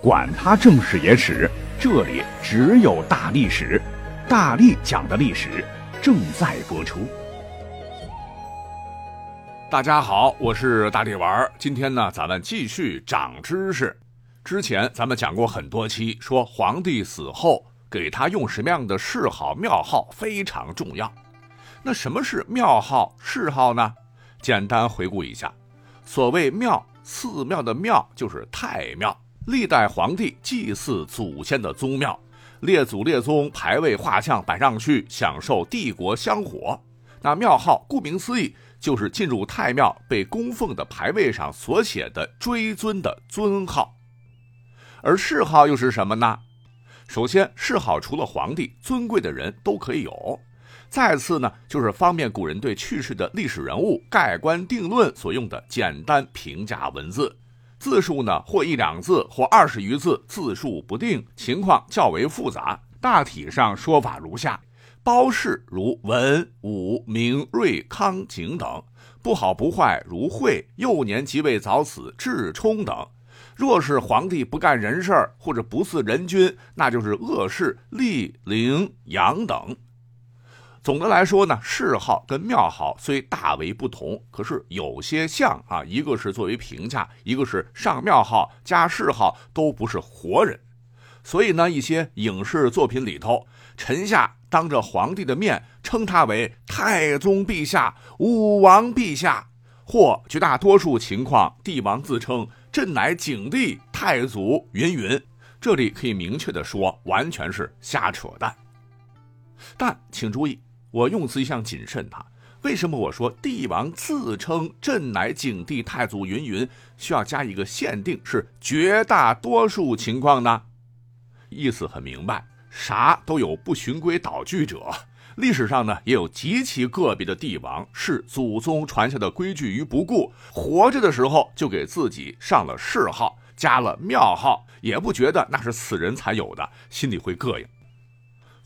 管他正史野史，这里只有大历史，大力讲的历史正在播出。大家好，我是大力丸儿。今天呢，咱们继续长知识。之前咱们讲过很多期，说皇帝死后给他用什么样的谥号、庙号非常重要。那什么是庙号、谥号呢？简单回顾一下，所谓庙，寺庙的庙就是太庙。历代皇帝祭祀祖先的宗庙，列祖列宗牌位画像摆上去，享受帝国香火。那庙号顾名思义，就是进入太庙被供奉的牌位上所写的追尊的尊号。而谥号又是什么呢？首先，谥号除了皇帝，尊贵的人都可以有；再次呢，就是方便古人对去世的历史人物盖棺定论所用的简单评价文字。字数呢，或一两字，或二十余字，字数不定，情况较为复杂。大体上说法如下：褒氏如文、武、明、瑞、康、景等；不好不坏如惠、幼年即位早死、智冲等。若是皇帝不干人事儿，或者不似人君，那就是恶事，厉、陵、阳等。总的来说呢，谥号跟庙号虽大为不同，可是有些像啊。一个是作为评价，一个是上庙号加谥号，都不是活人。所以呢，一些影视作品里头，臣下当着皇帝的面称他为太宗陛下、武王陛下，或绝大多数情况，帝王自称朕乃景帝太祖云云。这里可以明确的说，完全是瞎扯淡。但请注意。我用词一向谨慎，他为什么我说帝王自称朕乃景帝太祖云云，需要加一个限定是绝大多数情况呢？意思很明白，啥都有不循规蹈矩者。历史上呢，也有极其个别的帝王视祖宗传下的规矩于不顾，活着的时候就给自己上了谥号，加了庙号，也不觉得那是死人才有的，心里会膈应。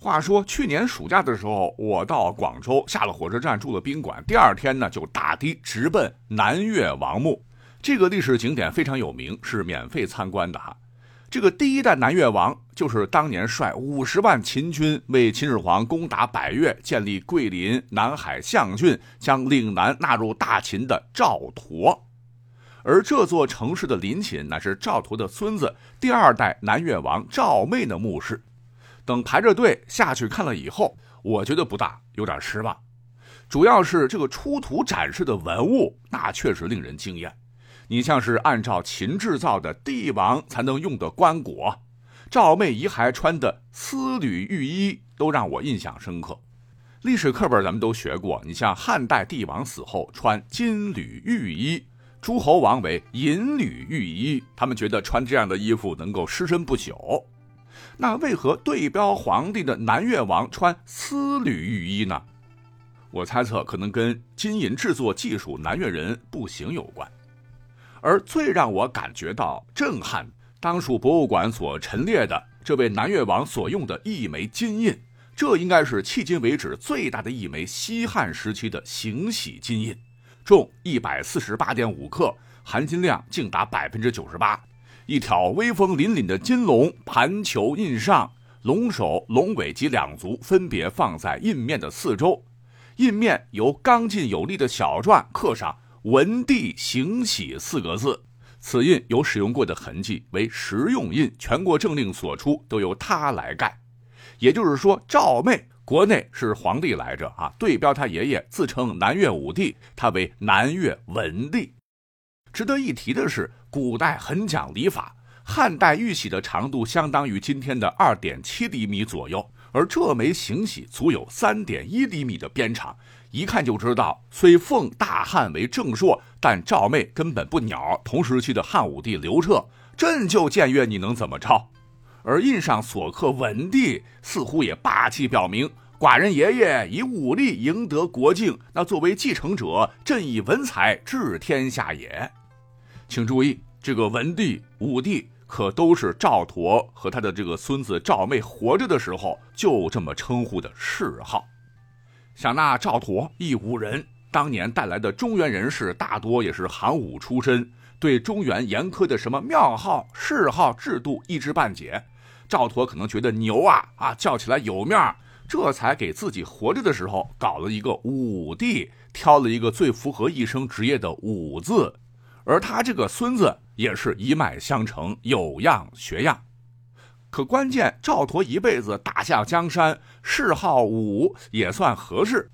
话说去年暑假的时候，我到广州下了火车站，住了宾馆。第二天呢，就打的直奔南越王墓。这个历史景点非常有名，是免费参观的哈。这个第一代南越王就是当年率五十万秦军为秦始皇攻打百越、建立桂林、南海象郡，将岭南纳入大秦的赵佗。而这座城市的陵寝乃是赵佗的孙子第二代南越王赵昧的墓室。等排着队下去看了以后，我觉得不大，有点失望。主要是这个出土展示的文物，那确实令人惊艳。你像是按照秦制造的帝王才能用的棺椁，赵妹遗还穿的丝缕玉衣，都让我印象深刻。历史课本咱们都学过，你像汉代帝王死后穿金缕玉衣，诸侯王为银缕玉衣，他们觉得穿这样的衣服能够尸身不朽。那为何对标皇帝的南越王穿丝缕玉衣呢？我猜测可能跟金银制作技术南越人不行有关。而最让我感觉到震撼，当属博物馆所陈列的这位南越王所用的一枚金印，这应该是迄今为止最大的一枚西汉时期的行玺金印，重一百四十八点五克，含金量竟达百分之九十八。一条威风凛凛的金龙盘球印上，龙首、龙尾及两足分别放在印面的四周。印面由刚劲有力的小篆刻上“文帝行喜”四个字。此印有使用过的痕迹，为实用印，全国政令所出都由他来盖。也就是说，赵昧国内是皇帝来着啊，对标他爷爷自称南越武帝，他为南越文帝。值得一提的是。古代很讲礼法，汉代玉玺的长度相当于今天的二点七厘米左右，而这枚行玺足有三点一厘米的边长，一看就知道，虽奉大汉为正朔，但赵昧根本不鸟同时期的汉武帝刘彻，朕就僭越，你能怎么着？而印上所刻文帝，似乎也霸气表明，寡人爷爷以武力赢得国境，那作为继承者，朕以文才治天下也。请注意，这个文帝、武帝可都是赵佗和他的这个孙子赵昧活着的时候就这么称呼的谥号。想那赵佗，一武人，当年带来的中原人士大多也是寒武出身，对中原严苛的什么庙号、谥号制度一知半解。赵佗可能觉得牛啊啊叫起来有面儿，这才给自己活着的时候搞了一个武帝，挑了一个最符合一生职业的武字。而他这个孙子也是一脉相承，有样学样。可关键，赵佗一辈子打下江山，谥号武也算合适。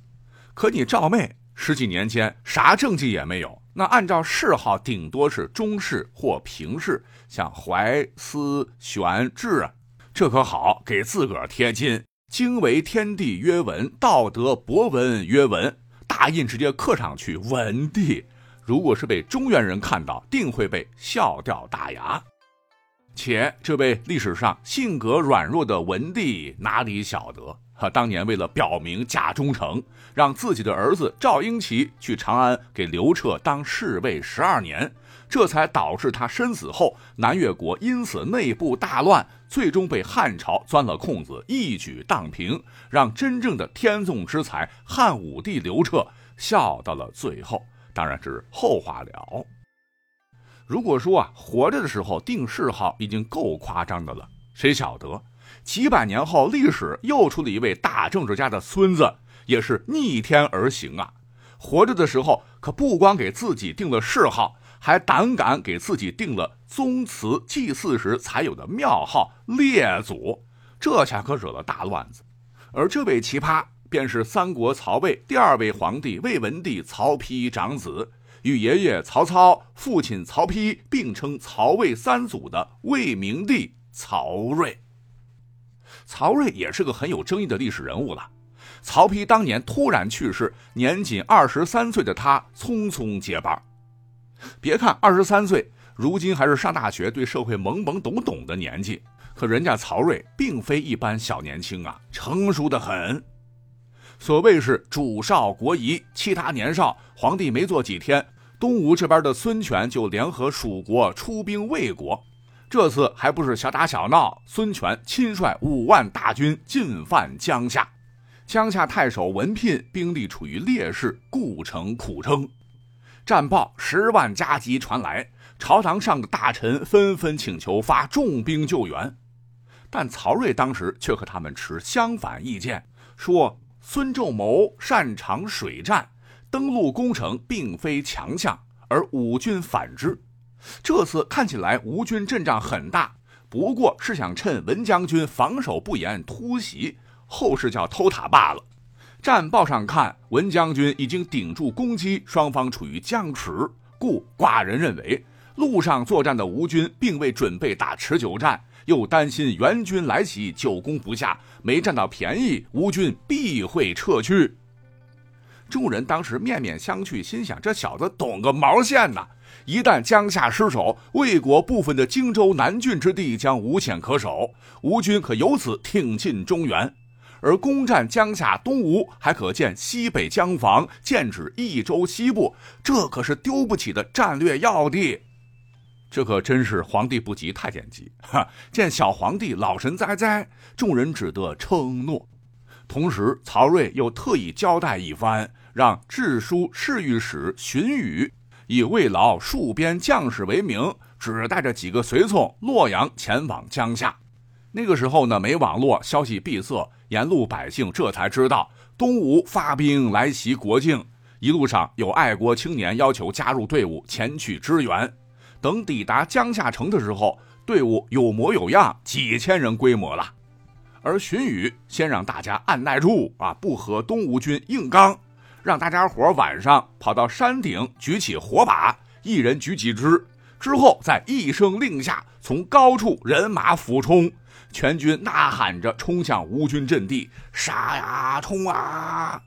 可你赵妹十几年间啥政绩也没有，那按照谥号顶多是中士或平士，像怀、思、玄、志，这可好给自个儿贴金。经为天地曰文，道德博文曰文，大印直接刻上去文帝。如果是被中原人看到，定会被笑掉大牙。且这位历史上性格软弱的文帝哪里晓得？他当年为了表明假忠诚，让自己的儿子赵英奇去长安给刘彻当侍卫十二年，这才导致他身死后，南越国因此内部大乱，最终被汉朝钻了空子，一举荡平，让真正的天纵之才汉武帝刘彻笑到了最后。当然是后话了。如果说啊，活着的时候定谥号已经够夸张的了，谁晓得？几百年后，历史又出了一位大政治家的孙子，也是逆天而行啊！活着的时候可不光给自己定了谥号，还胆敢给自己定了宗祠祭祀时才有的庙号列祖，这下可惹了大乱子。而这位奇葩，便是三国曹魏第二位皇帝魏文帝曹丕长子，与爷爷曹操、父亲曹丕并称曹魏三祖的魏明帝曹睿。曹睿也是个很有争议的历史人物了。曹丕当年突然去世，年仅二十三岁的他匆匆接班。别看二十三岁，如今还是上大学、对社会懵懵懂懂的年纪，可人家曹睿并非一般小年轻啊，成熟的很。所谓是主少国疑，其他年少。皇帝没做几天，东吴这边的孙权就联合蜀国出兵魏国。这次还不是小打小闹，孙权亲率五万大军进犯江夏，江夏太守文聘兵力处于劣势，故城苦撑。战报十万加急传来，朝堂上的大臣纷纷请求发重兵救援，但曹睿当时却和他们持相反意见，说孙仲谋擅长水战，登陆攻城并非强项，而吴军反之。这次看起来吴军阵仗很大，不过是想趁文将军防守不严突袭，后事叫偷塔罢了。战报上看，文将军已经顶住攻击，双方处于僵持，故寡人认为路上作战的吴军并未准备打持久战，又担心援军来袭久攻不下，没占到便宜，吴军必会撤去。众人当时面面相觑，心想：这小子懂个毛线呐！一旦江夏失守，魏国部分的荆州、南郡之地将无险可守，吴军可由此挺进中原；而攻占江夏东吴，还可建西北江防，剑指益州西部，这可是丢不起的战略要地。这可真是皇帝不急太监急，哈！见小皇帝老神在在，众人只得称诺。同时，曹睿又特意交代一番，让治书侍御史荀彧。以慰劳戍边将士为名，只带着几个随从洛阳前往江夏。那个时候呢，没网络，消息闭塞，沿路百姓这才知道东吴发兵来袭国境。一路上有爱国青年要求加入队伍前去支援。等抵达江夏城的时候，队伍有模有样，几千人规模了。而荀彧先让大家按耐住啊，不和东吴军硬刚。让大家伙晚上跑到山顶，举起火把，一人举几支，之后再一声令下，从高处人马俯冲，全军呐喊着冲向吴军阵地，杀呀，冲啊！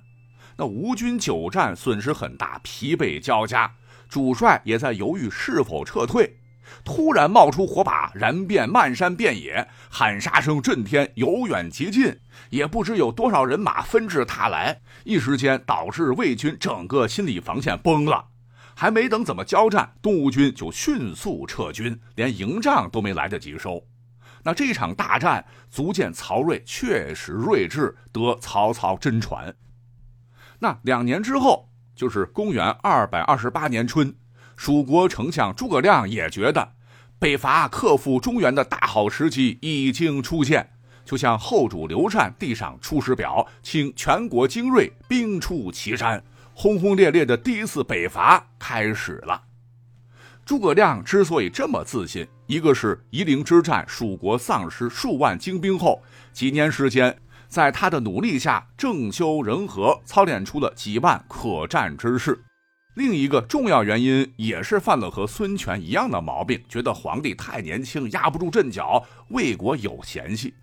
那吴军久战，损失很大，疲惫交加，主帅也在犹豫是否撤退。突然冒出火把，燃遍漫山遍野，喊杀声震天，由远及近，也不知有多少人马纷至沓来，一时间导致魏军整个心理防线崩了。还没等怎么交战，东吴军就迅速撤军，连营帐都没来得及收。那这场大战足见曹睿确实睿智，得曹操真传。那两年之后，就是公元二百二十八年春。蜀国丞相诸葛亮也觉得北伐克复中原的大好时机已经出现，就向后主刘禅递上出师表，请全国精锐兵出祁山。轰轰烈烈的第一次北伐开始了。诸葛亮之所以这么自信，一个是夷陵之战，蜀国丧失数万精兵后，几年时间，在他的努力下，政修人和，操练出了几万可战之士；另一个重要原因，也是犯了和孙权一样的毛病，觉得皇帝太年轻，压不住阵脚，魏国有嫌隙。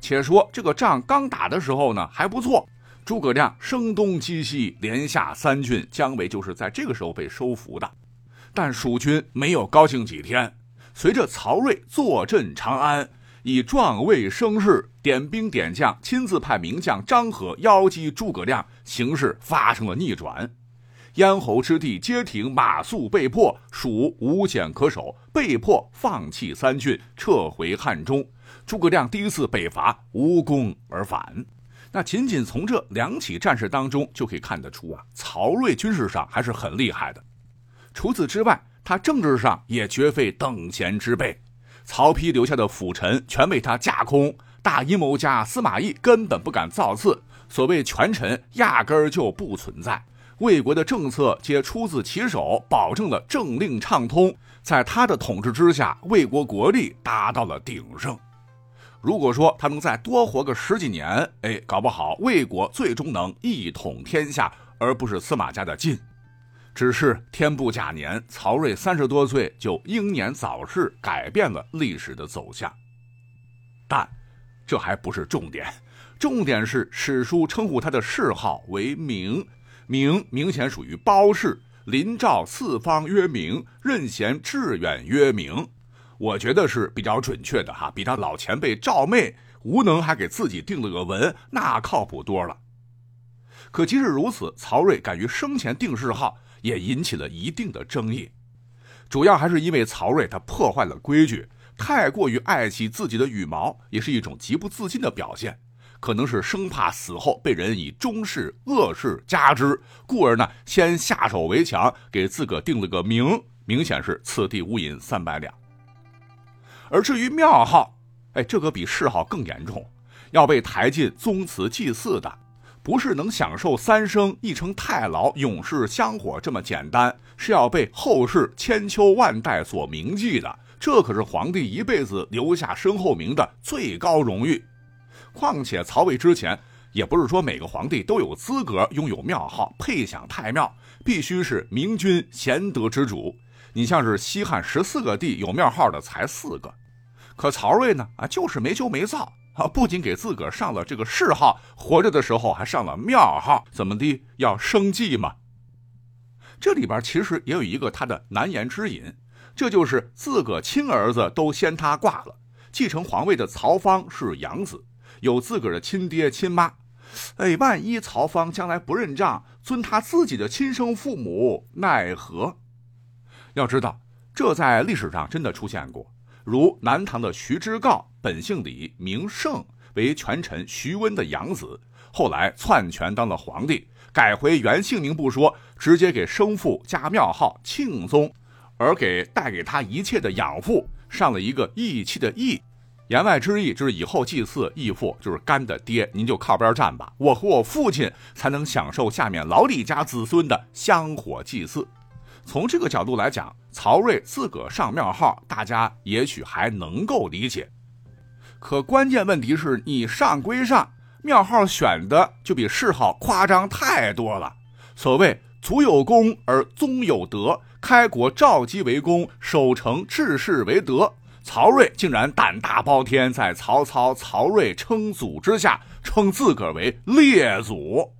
且说这个仗刚打的时候呢，还不错，诸葛亮声东击西，连下三郡，姜维就是在这个时候被收服的。但蜀军没有高兴几天，随着曹睿坐镇长安，以壮魏声势，点兵点将，亲自派名将张合邀击诸葛亮，形势发生了逆转。咽喉之地皆停，马谡被迫，蜀无险可守，被迫放弃三郡，撤回汉中。诸葛亮第一次北伐无功而返。那仅仅从这两起战事当中就可以看得出啊，曹睿军事上还是很厉害的。除此之外，他政治上也绝非等闲之辈。曹丕留下的辅臣全被他架空，大阴谋家司马懿根本不敢造次，所谓权臣压根儿就不存在。魏国的政策皆出自其手，保证了政令畅通。在他的统治之下，魏国国力达到了鼎盛。如果说他能再多活个十几年，哎，搞不好魏国最终能一统天下，而不是司马家的晋。只是天不假年，曹睿三十多岁就英年早逝，改变了历史的走向。但这还不是重点，重点是史书称呼他的谥号为明，明明显属于褒氏，临赵四方曰明，任贤致远曰明。我觉得是比较准确的哈，比他老前辈赵昧无能还给自己定了个文，那靠谱多了。可即使如此，曹睿敢于生前定谥号。也引起了一定的争议，主要还是因为曹睿他破坏了规矩，太过于爱惜自己的羽毛，也是一种极不自信的表现。可能是生怕死后被人以中事恶事加之，故而呢，先下手为强，给自个定了个名，明显是此地无银三百两。而至于庙号，哎，这个比谥号更严重，要被抬进宗祠祭祀的。不是能享受三生一成太牢、永世香火这么简单，是要被后世千秋万代所铭记的。这可是皇帝一辈子留下身后名的最高荣誉。况且曹魏之前也不是说每个皇帝都有资格拥有庙号、配享太庙，必须是明君贤德之主。你像是西汉十四个帝有庙号的才四个，可曹睿呢啊，就是没修没造。啊，不仅给自个儿上了这个谥号，活着的时候还上了庙号，怎么的要生计嘛？这里边其实也有一个他的难言之隐，这就是自个亲儿子都先他挂了，继承皇位的曹芳是养子，有自个的亲爹亲妈，哎，万一曹芳将来不认账，尊他自己的亲生父母，奈何？要知道，这在历史上真的出现过。如南唐的徐知诰，本姓李，名胜，为权臣徐温的养子，后来篡权当了皇帝，改回原姓名不说，直接给生父加庙号庆宗，而给带给他一切的养父上了一个义气的义，言外之意就是以后祭祀义父就是干的爹，您就靠边站吧，我和我父亲才能享受下面老李家子孙的香火祭祀。从这个角度来讲，曹睿自个上庙号，大家也许还能够理解。可关键问题是你上归上，庙号选的就比谥号夸张太多了。所谓祖有功而宗有德，开国赵姬为功，守城治世为德。曹睿竟然胆大包天，在曹操、曹睿称祖之下，称自个儿为列祖。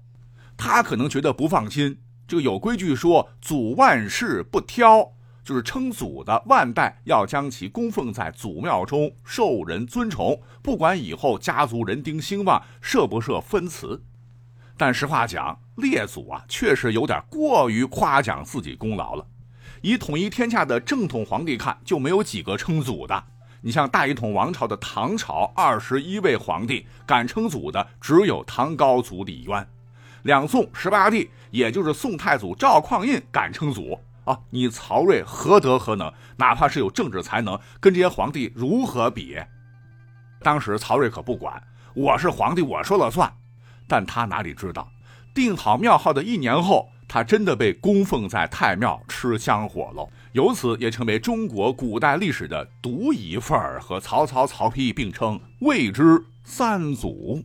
他可能觉得不放心。这个有规矩说，祖万世不挑，就是称祖的万代要将其供奉在祖庙中，受人尊崇，不管以后家族人丁兴旺，设不设分祠。但实话讲，列祖啊，确实有点过于夸奖自己功劳了。以统一天下的正统皇帝看，就没有几个称祖的。你像大一统王朝的唐朝，二十一位皇帝敢称祖的，只有唐高祖李渊。两宋十八帝，也就是宋太祖赵匡胤敢称祖，啊，你曹睿何德何能？哪怕是有政治才能，跟这些皇帝如何比？当时曹睿可不管，我是皇帝，我说了算。但他哪里知道，定好庙号的一年后，他真的被供奉在太庙吃香火喽。由此也成为中国古代历史的独一份儿，和曹操、曹丕并称“未知三祖”。